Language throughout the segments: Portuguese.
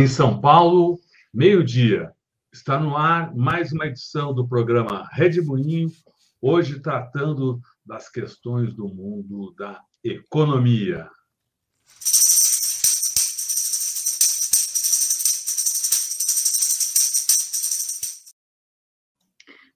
Em São Paulo, meio-dia. Está no ar mais uma edição do programa Rede Moinho, hoje tratando das questões do mundo da economia.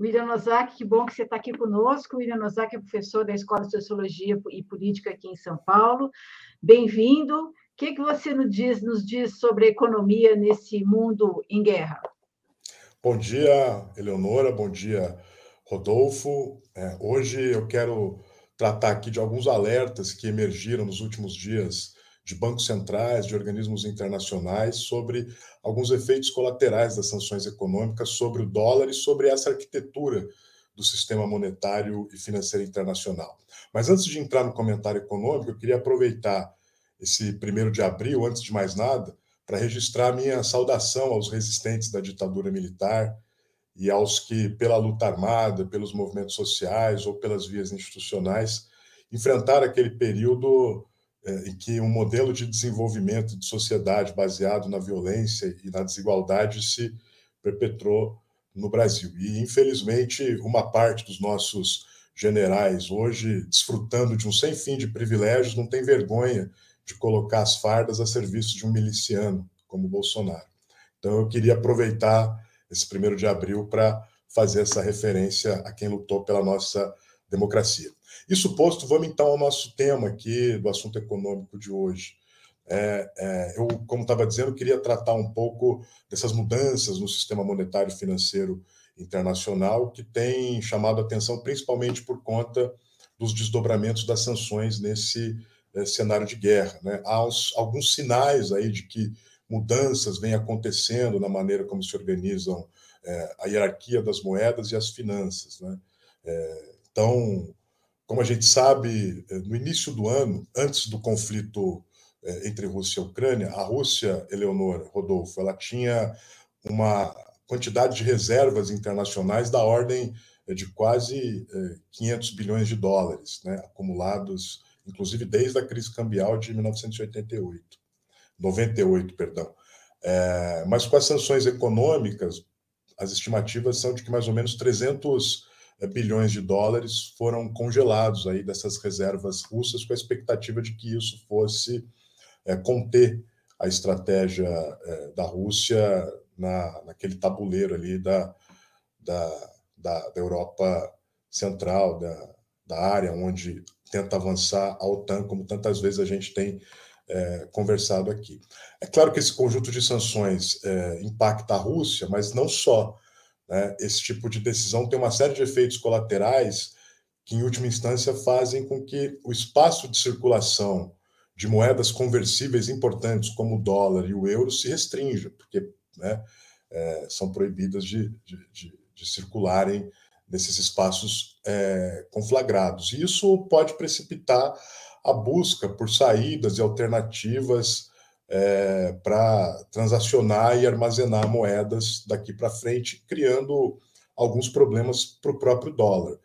William Nozak, que bom que você está aqui conosco. William Nozak é professor da Escola de Sociologia e Política aqui em São Paulo. Bem-vindo que, que você nos diz, nos diz sobre a economia nesse mundo em guerra? Bom dia, Eleonora, bom dia, Rodolfo. É, hoje eu quero tratar aqui de alguns alertas que emergiram nos últimos dias de bancos centrais, de organismos internacionais, sobre alguns efeitos colaterais das sanções econômicas sobre o dólar e sobre essa arquitetura do sistema monetário e financeiro internacional. Mas antes de entrar no comentário econômico, eu queria aproveitar esse primeiro de abril, antes de mais nada, para registrar minha saudação aos resistentes da ditadura militar e aos que, pela luta armada, pelos movimentos sociais ou pelas vias institucionais, enfrentaram aquele período eh, em que um modelo de desenvolvimento de sociedade baseado na violência e na desigualdade se perpetrou no Brasil. E, infelizmente, uma parte dos nossos generais, hoje desfrutando de um sem fim de privilégios, não tem vergonha de colocar as fardas a serviço de um miliciano como Bolsonaro. Então, eu queria aproveitar esse primeiro de abril para fazer essa referência a quem lutou pela nossa democracia. Isso posto, vamos então ao nosso tema aqui do assunto econômico de hoje. É, é, eu, como estava dizendo, queria tratar um pouco dessas mudanças no sistema monetário financeiro internacional que tem chamado atenção principalmente por conta dos desdobramentos das sanções nesse é, cenário de guerra. Né? Há uns, alguns sinais aí de que mudanças vêm acontecendo na maneira como se organizam é, a hierarquia das moedas e as finanças. Né? É, então, como a gente sabe, é, no início do ano, antes do conflito é, entre Rússia e Ucrânia, a Rússia, Eleonora Rodolfo, ela tinha uma quantidade de reservas internacionais da ordem de quase 500 bilhões de dólares, né, acumulados inclusive desde a crise cambial de 1988, 98, perdão. É, mas com as sanções econômicas, as estimativas são de que mais ou menos 300 é, bilhões de dólares foram congelados aí dessas reservas russas, com a expectativa de que isso fosse é, conter a estratégia é, da Rússia na, naquele tabuleiro ali da, da, da, da Europa Central, da, da área onde tenta avançar a OTAN, como tantas vezes a gente tem é, conversado aqui. É claro que esse conjunto de sanções é, impacta a Rússia, mas não só. Né? Esse tipo de decisão tem uma série de efeitos colaterais que, em última instância, fazem com que o espaço de circulação de moedas conversíveis importantes, como o dólar e o euro, se restrinja, porque né, é, são proibidas de, de, de, de circularem nesses espaços é, conflagrados. E isso pode precipitar a busca por saídas e alternativas é, para transacionar e armazenar moedas daqui para frente, criando alguns problemas para o próprio dólar.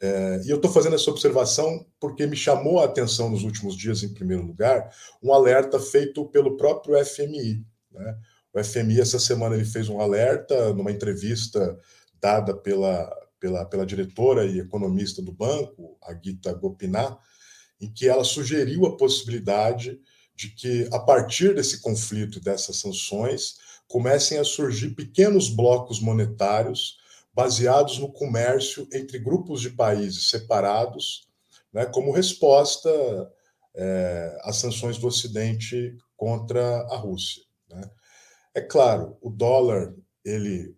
É, e eu estou fazendo essa observação porque me chamou a atenção nos últimos dias, em primeiro lugar, um alerta feito pelo próprio FMI. Né? O FMI, essa semana, ele fez um alerta numa entrevista dada pela pela, pela diretora e economista do banco, a Gita Gopinath, em que ela sugeriu a possibilidade de que, a partir desse conflito e dessas sanções, comecem a surgir pequenos blocos monetários baseados no comércio entre grupos de países separados, né, como resposta é, às sanções do Ocidente contra a Rússia. Né. É claro, o dólar ele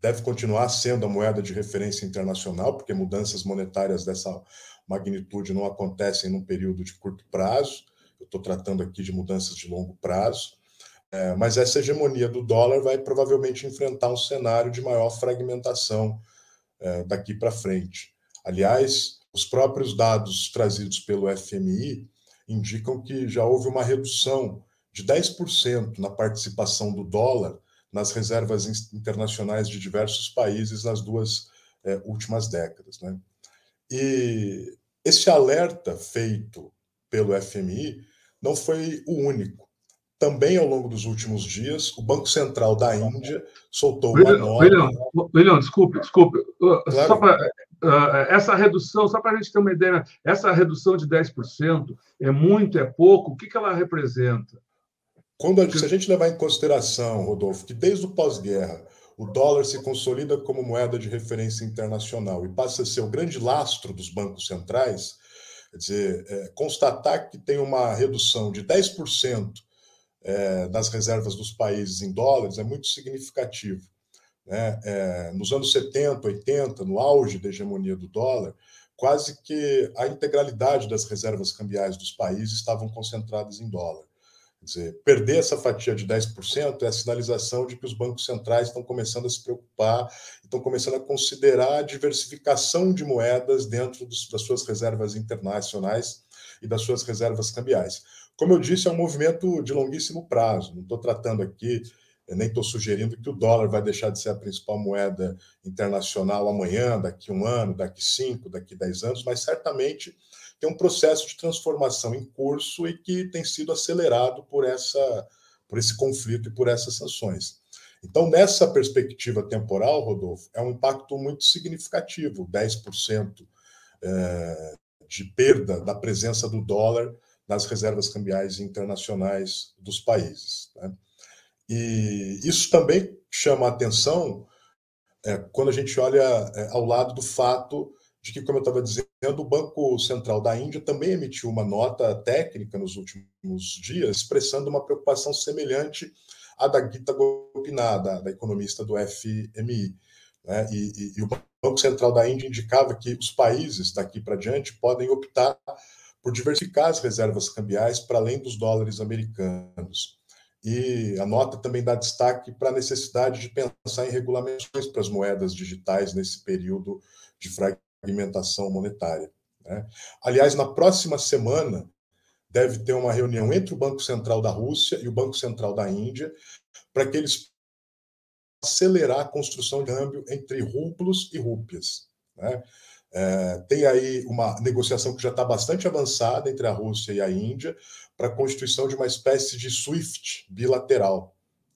deve continuar sendo a moeda de referência internacional, porque mudanças monetárias dessa magnitude não acontecem num período de curto prazo. Eu estou tratando aqui de mudanças de longo prazo. É, mas essa hegemonia do dólar vai provavelmente enfrentar um cenário de maior fragmentação é, daqui para frente. Aliás, os próprios dados trazidos pelo FMI indicam que já houve uma redução de 10% na participação do dólar nas reservas internacionais de diversos países nas duas é, últimas décadas. Né? E esse alerta feito pelo FMI não foi o único. também ao longo dos últimos dias, o Banco Central da Índia soltou uma William, nota. William, William desculpe, desculpe. Uh, claro. Só para uh, essa redução, só para a gente ter uma ideia, essa redução de 10% é muito, é pouco? O que, que ela representa? Quando, se a gente levar em consideração, Rodolfo, que desde o pós-guerra o dólar se consolida como moeda de referência internacional e passa a ser o grande lastro dos bancos centrais, quer dizer, é, constatar que tem uma redução de 10% é, das reservas dos países em dólares é muito significativo. Né? É, nos anos 70, 80, no auge da hegemonia do dólar, quase que a integralidade das reservas cambiais dos países estavam concentradas em dólar. Dizer, perder essa fatia de 10% é a sinalização de que os bancos centrais estão começando a se preocupar, estão começando a considerar a diversificação de moedas dentro dos, das suas reservas internacionais e das suas reservas cambiais. Como eu disse, é um movimento de longuíssimo prazo. Não estou tratando aqui, nem estou sugerindo que o dólar vai deixar de ser a principal moeda internacional amanhã, daqui um ano, daqui cinco, daqui dez anos, mas certamente tem um processo de transformação em curso e que tem sido acelerado por essa por esse conflito e por essas sanções. Então, nessa perspectiva temporal, Rodolfo, é um impacto muito significativo, 10% é, de perda da presença do dólar nas reservas cambiais internacionais dos países. Né? E isso também chama a atenção é, quando a gente olha é, ao lado do fato de que, como eu estava dizendo, o Banco Central da Índia também emitiu uma nota técnica nos últimos dias, expressando uma preocupação semelhante à da Gita Gopinath, da, economista do FMI. Né? E, e, e o Banco Central da Índia indicava que os países daqui para diante podem optar por diversificar as reservas cambiais para além dos dólares americanos. E a nota também dá destaque para a necessidade de pensar em regulamentações para as moedas digitais nesse período de fragmentação monetária. Né? Aliás, na próxima semana, deve ter uma reunião entre o Banco Central da Rússia e o Banco Central da Índia para que eles acelerar a construção de câmbio entre rublos e rúpias. Né? É, tem aí uma negociação que já está bastante avançada entre a Rússia e a Índia para a constituição de uma espécie de SWIFT bilateral.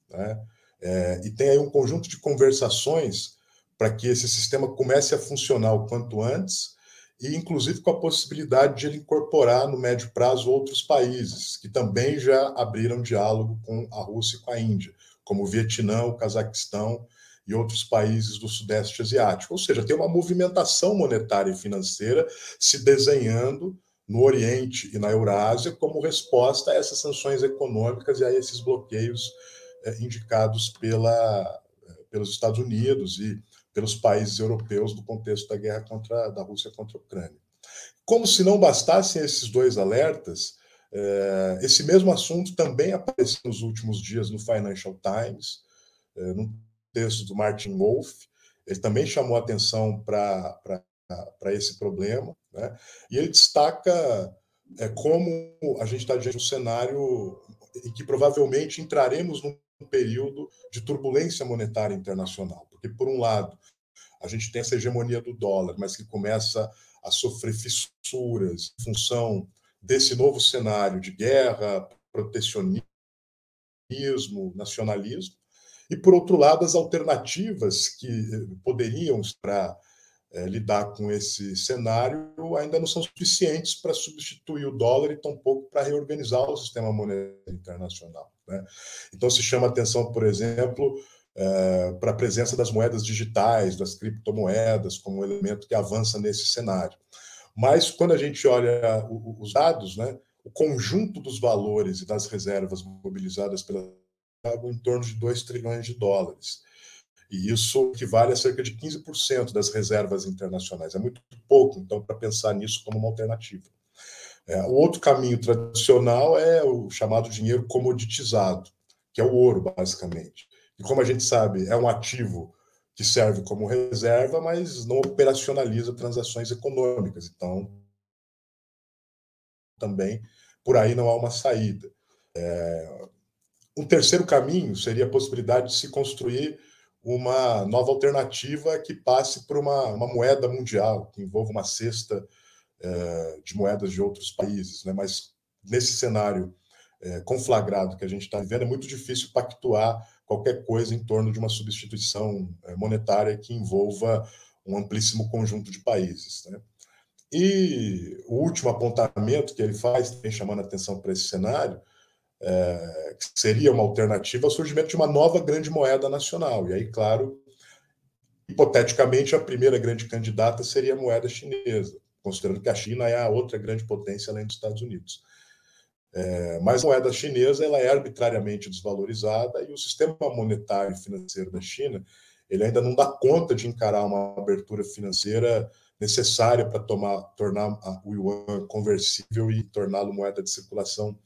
Né? É, e tem aí um conjunto de conversações para que esse sistema comece a funcionar o quanto antes, e inclusive com a possibilidade de ele incorporar no médio prazo outros países que também já abriram diálogo com a Rússia e com a Índia, como o Vietnã, o Cazaquistão e outros países do Sudeste Asiático. Ou seja, tem uma movimentação monetária e financeira se desenhando no Oriente e na Eurásia como resposta a essas sanções econômicas e a esses bloqueios eh, indicados pela, eh, pelos Estados Unidos e pelos países europeus no contexto da guerra contra, da Rússia contra a Ucrânia. Como se não bastassem esses dois alertas, eh, esse mesmo assunto também apareceu nos últimos dias no Financial Times, num texto do Martin Wolf, ele também chamou atenção para esse problema, né? e ele destaca é, como a gente está diante de um cenário em que provavelmente entraremos num período de turbulência monetária internacional, porque, por um lado, a gente tem essa hegemonia do dólar, mas que começa a sofrer fissuras em função desse novo cenário de guerra, protecionismo, nacionalismo, e, por outro lado, as alternativas que eh, poderiam para é, lidar com esse cenário ainda não são suficientes para substituir o dólar e tampouco para reorganizar o sistema monetário internacional. Né? Então, se chama atenção, por exemplo, é, para a presença das moedas digitais, das criptomoedas, como um elemento que avança nesse cenário. Mas, quando a gente olha os dados, né, o conjunto dos valores e das reservas mobilizadas pela em torno de 2 trilhões de dólares. E isso equivale a cerca de 15% das reservas internacionais. É muito pouco, então, para pensar nisso como uma alternativa. É, o outro caminho tradicional é o chamado dinheiro comoditizado, que é o ouro, basicamente. E como a gente sabe, é um ativo que serve como reserva, mas não operacionaliza transações econômicas. Então, também por aí não há uma saída. É, um terceiro caminho seria a possibilidade de se construir uma nova alternativa que passe por uma, uma moeda mundial, que envolva uma cesta uh, de moedas de outros países. Né? Mas nesse cenário é, conflagrado que a gente está vivendo, é muito difícil pactuar qualquer coisa em torno de uma substituição é, monetária que envolva um amplíssimo conjunto de países. Né? E o último apontamento que ele faz, também chamando a atenção para esse cenário, é, que seria uma alternativa ao surgimento de uma nova grande moeda nacional. E aí, claro, hipoteticamente, a primeira grande candidata seria a moeda chinesa, considerando que a China é a outra grande potência além dos Estados Unidos. É, mas a moeda chinesa ela é arbitrariamente desvalorizada e o sistema monetário e financeiro da China ele ainda não dá conta de encarar uma abertura financeira necessária para tornar o yuan conversível e torná-lo moeda de circulação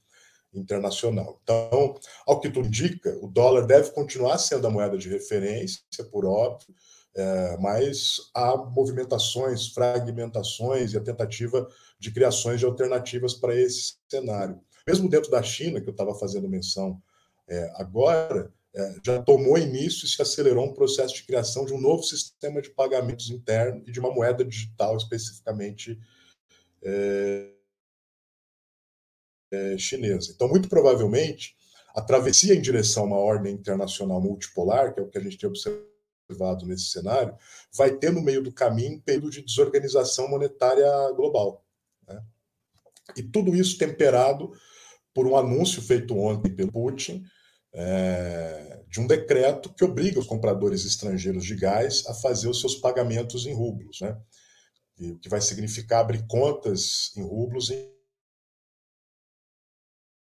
internacional. Então, ao que tudo indica, o dólar deve continuar sendo a moeda de referência, por óbvio, é, mas há movimentações, fragmentações e a tentativa de criações de alternativas para esse cenário. Mesmo dentro da China, que eu estava fazendo menção é, agora, é, já tomou início e se acelerou um processo de criação de um novo sistema de pagamentos interno e de uma moeda digital especificamente é, é, chinesa. Então, muito provavelmente, a travessia em direção a uma ordem internacional multipolar, que é o que a gente tem observado nesse cenário, vai ter no meio do caminho um período de desorganização monetária global. Né? E tudo isso temperado por um anúncio feito ontem pelo Putin, é, de um decreto que obriga os compradores estrangeiros de gás a fazer os seus pagamentos em rublos, né? E, o que vai significar abrir contas em rublos em,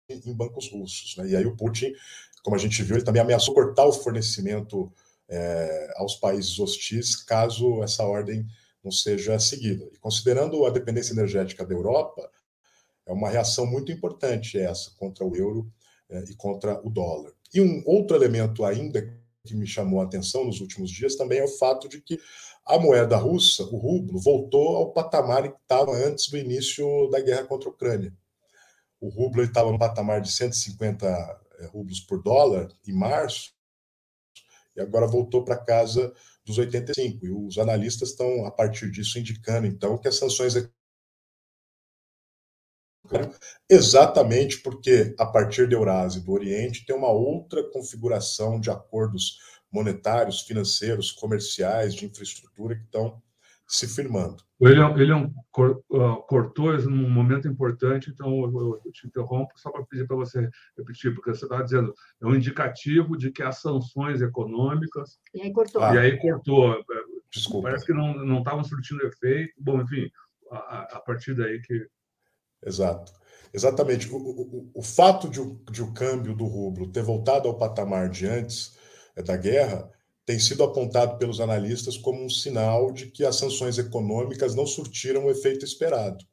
em bancos russos. Né? E aí o Putin, como a gente viu, ele também ameaçou cortar o fornecimento é, aos países hostis caso essa ordem não seja seguida. E considerando a dependência energética da Europa, é uma reação muito importante essa contra o euro é, e contra o dólar. E um outro elemento ainda que me chamou a atenção nos últimos dias também é o fato de que a moeda russa, o rublo, voltou ao patamar que estava antes do início da guerra contra a Ucrânia. O rublo estava no patamar de 150 é, rublos por dólar em março, e agora voltou para casa dos 85. E os analistas estão, a partir disso, indicando, então, que as sanções exatamente porque, a partir da Eurásia e do Oriente, tem uma outra configuração de acordos monetários, financeiros, comerciais, de infraestrutura que estão se firmando. Ele, ele é um, cortou num momento importante, então eu, eu te interrompo só para pedir para você repetir, porque você estava dizendo é um indicativo de que as sanções econômicas. E aí cortou. Ah, e aí cortou. Desculpa. Parece que não estavam surtindo efeito. Bom, enfim, a, a partir daí que Exato. Exatamente. O, o, o fato de o, de o câmbio do rublo ter voltado ao patamar de antes é, da guerra tem sido apontado pelos analistas como um sinal de que as sanções econômicas não surtiram o efeito esperado.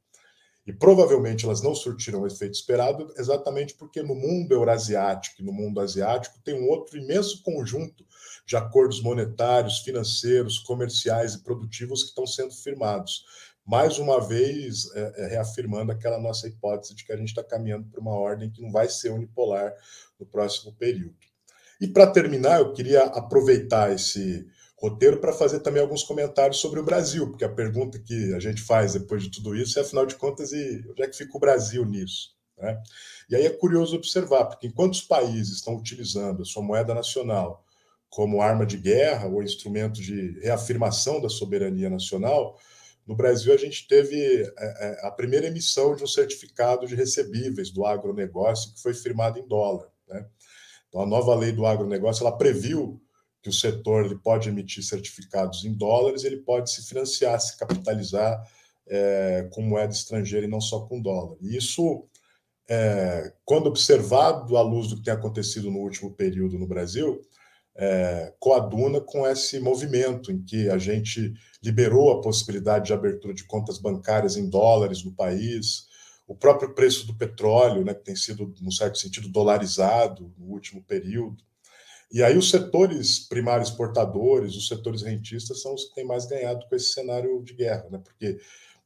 E provavelmente elas não surtiram o efeito esperado exatamente porque no mundo eurasiático e no mundo asiático tem um outro imenso conjunto de acordos monetários, financeiros, comerciais e produtivos que estão sendo firmados mais uma vez é, é, reafirmando aquela nossa hipótese de que a gente está caminhando para uma ordem que não vai ser unipolar no próximo período. E para terminar, eu queria aproveitar esse roteiro para fazer também alguns comentários sobre o Brasil, porque a pergunta que a gente faz depois de tudo isso é, afinal de contas, e onde é que fica o Brasil nisso? Né? E aí é curioso observar, porque enquanto os países estão utilizando a sua moeda nacional como arma de guerra ou instrumento de reafirmação da soberania nacional, no Brasil, a gente teve é, é, a primeira emissão de um certificado de recebíveis do agronegócio, que foi firmado em dólar. Né? Então, a nova lei do agronegócio ela previu que o setor ele pode emitir certificados em dólares, ele pode se financiar, se capitalizar é, com moeda estrangeira e não só com dólar. E isso, é, quando observado à luz do que tem acontecido no último período no Brasil, é, coaduna com esse movimento em que a gente liberou a possibilidade de abertura de contas bancárias em dólares no país, o próprio preço do petróleo, né, que tem sido, num certo sentido, dolarizado no último período. E aí os setores primários exportadores, os setores rentistas, são os que têm mais ganhado com esse cenário de guerra, né, porque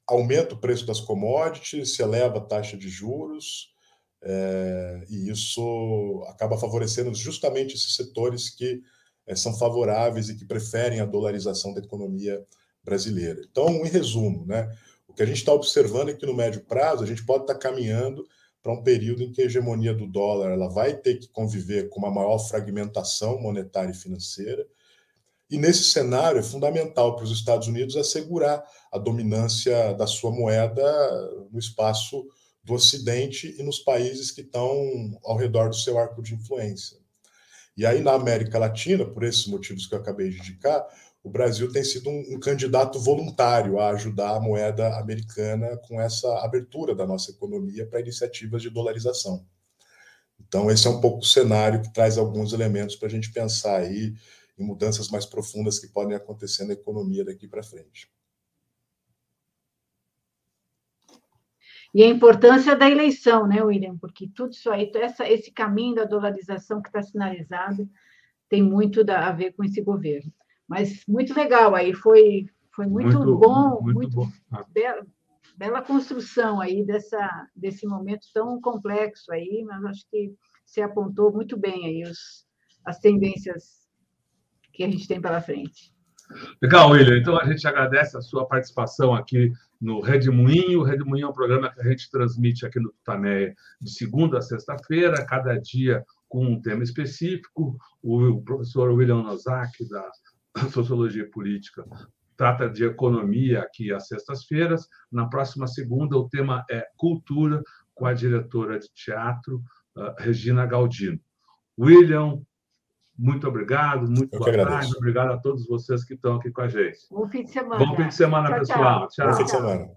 aumenta o preço das commodities, se eleva a taxa de juros, é, e isso acaba favorecendo justamente esses setores que é, são favoráveis e que preferem a dolarização da economia brasileira. Então, em resumo, né, o que a gente está observando é que no médio prazo a gente pode estar tá caminhando para um período em que a hegemonia do dólar ela vai ter que conviver com uma maior fragmentação monetária e financeira. E nesse cenário é fundamental para os Estados Unidos assegurar a dominância da sua moeda no espaço do Ocidente e nos países que estão ao redor do seu arco de influência. E aí, na América Latina, por esses motivos que eu acabei de indicar, o Brasil tem sido um, um, candidato voluntário a ajudar a moeda americana com essa abertura da nossa economia para iniciativas de dolarização. Então, esse é um pouco o cenário que traz alguns elementos para a gente pensar aí em mudanças mais profundas que podem acontecer na economia daqui para frente. E a importância da eleição, né, William? Porque tudo isso aí, essa, esse caminho da dolarização que está sinalizado, tem muito a ver com esse governo. Mas muito legal aí, foi, foi muito, muito bom, muito, muito bom. Bela, bela construção aí dessa, desse momento tão complexo aí, mas acho que você apontou muito bem aí os, as tendências que a gente tem pela frente. Legal, William. Então, a gente agradece a sua participação aqui no Redemoinho. O Redemoinho é um programa que a gente transmite aqui no Tutameia de segunda a sexta-feira, cada dia com um tema específico. O professor William Nozak, da Sociologia Política, trata de economia aqui às sextas-feiras. Na próxima segunda, o tema é cultura, com a diretora de teatro, uh, Regina Galdino. William, muito obrigado, muito boa tarde. Obrigado a todos vocês que estão aqui com a gente. Bom fim de semana. Bom fim de semana, tchau, pessoal. Tchau. Bom fim de semana.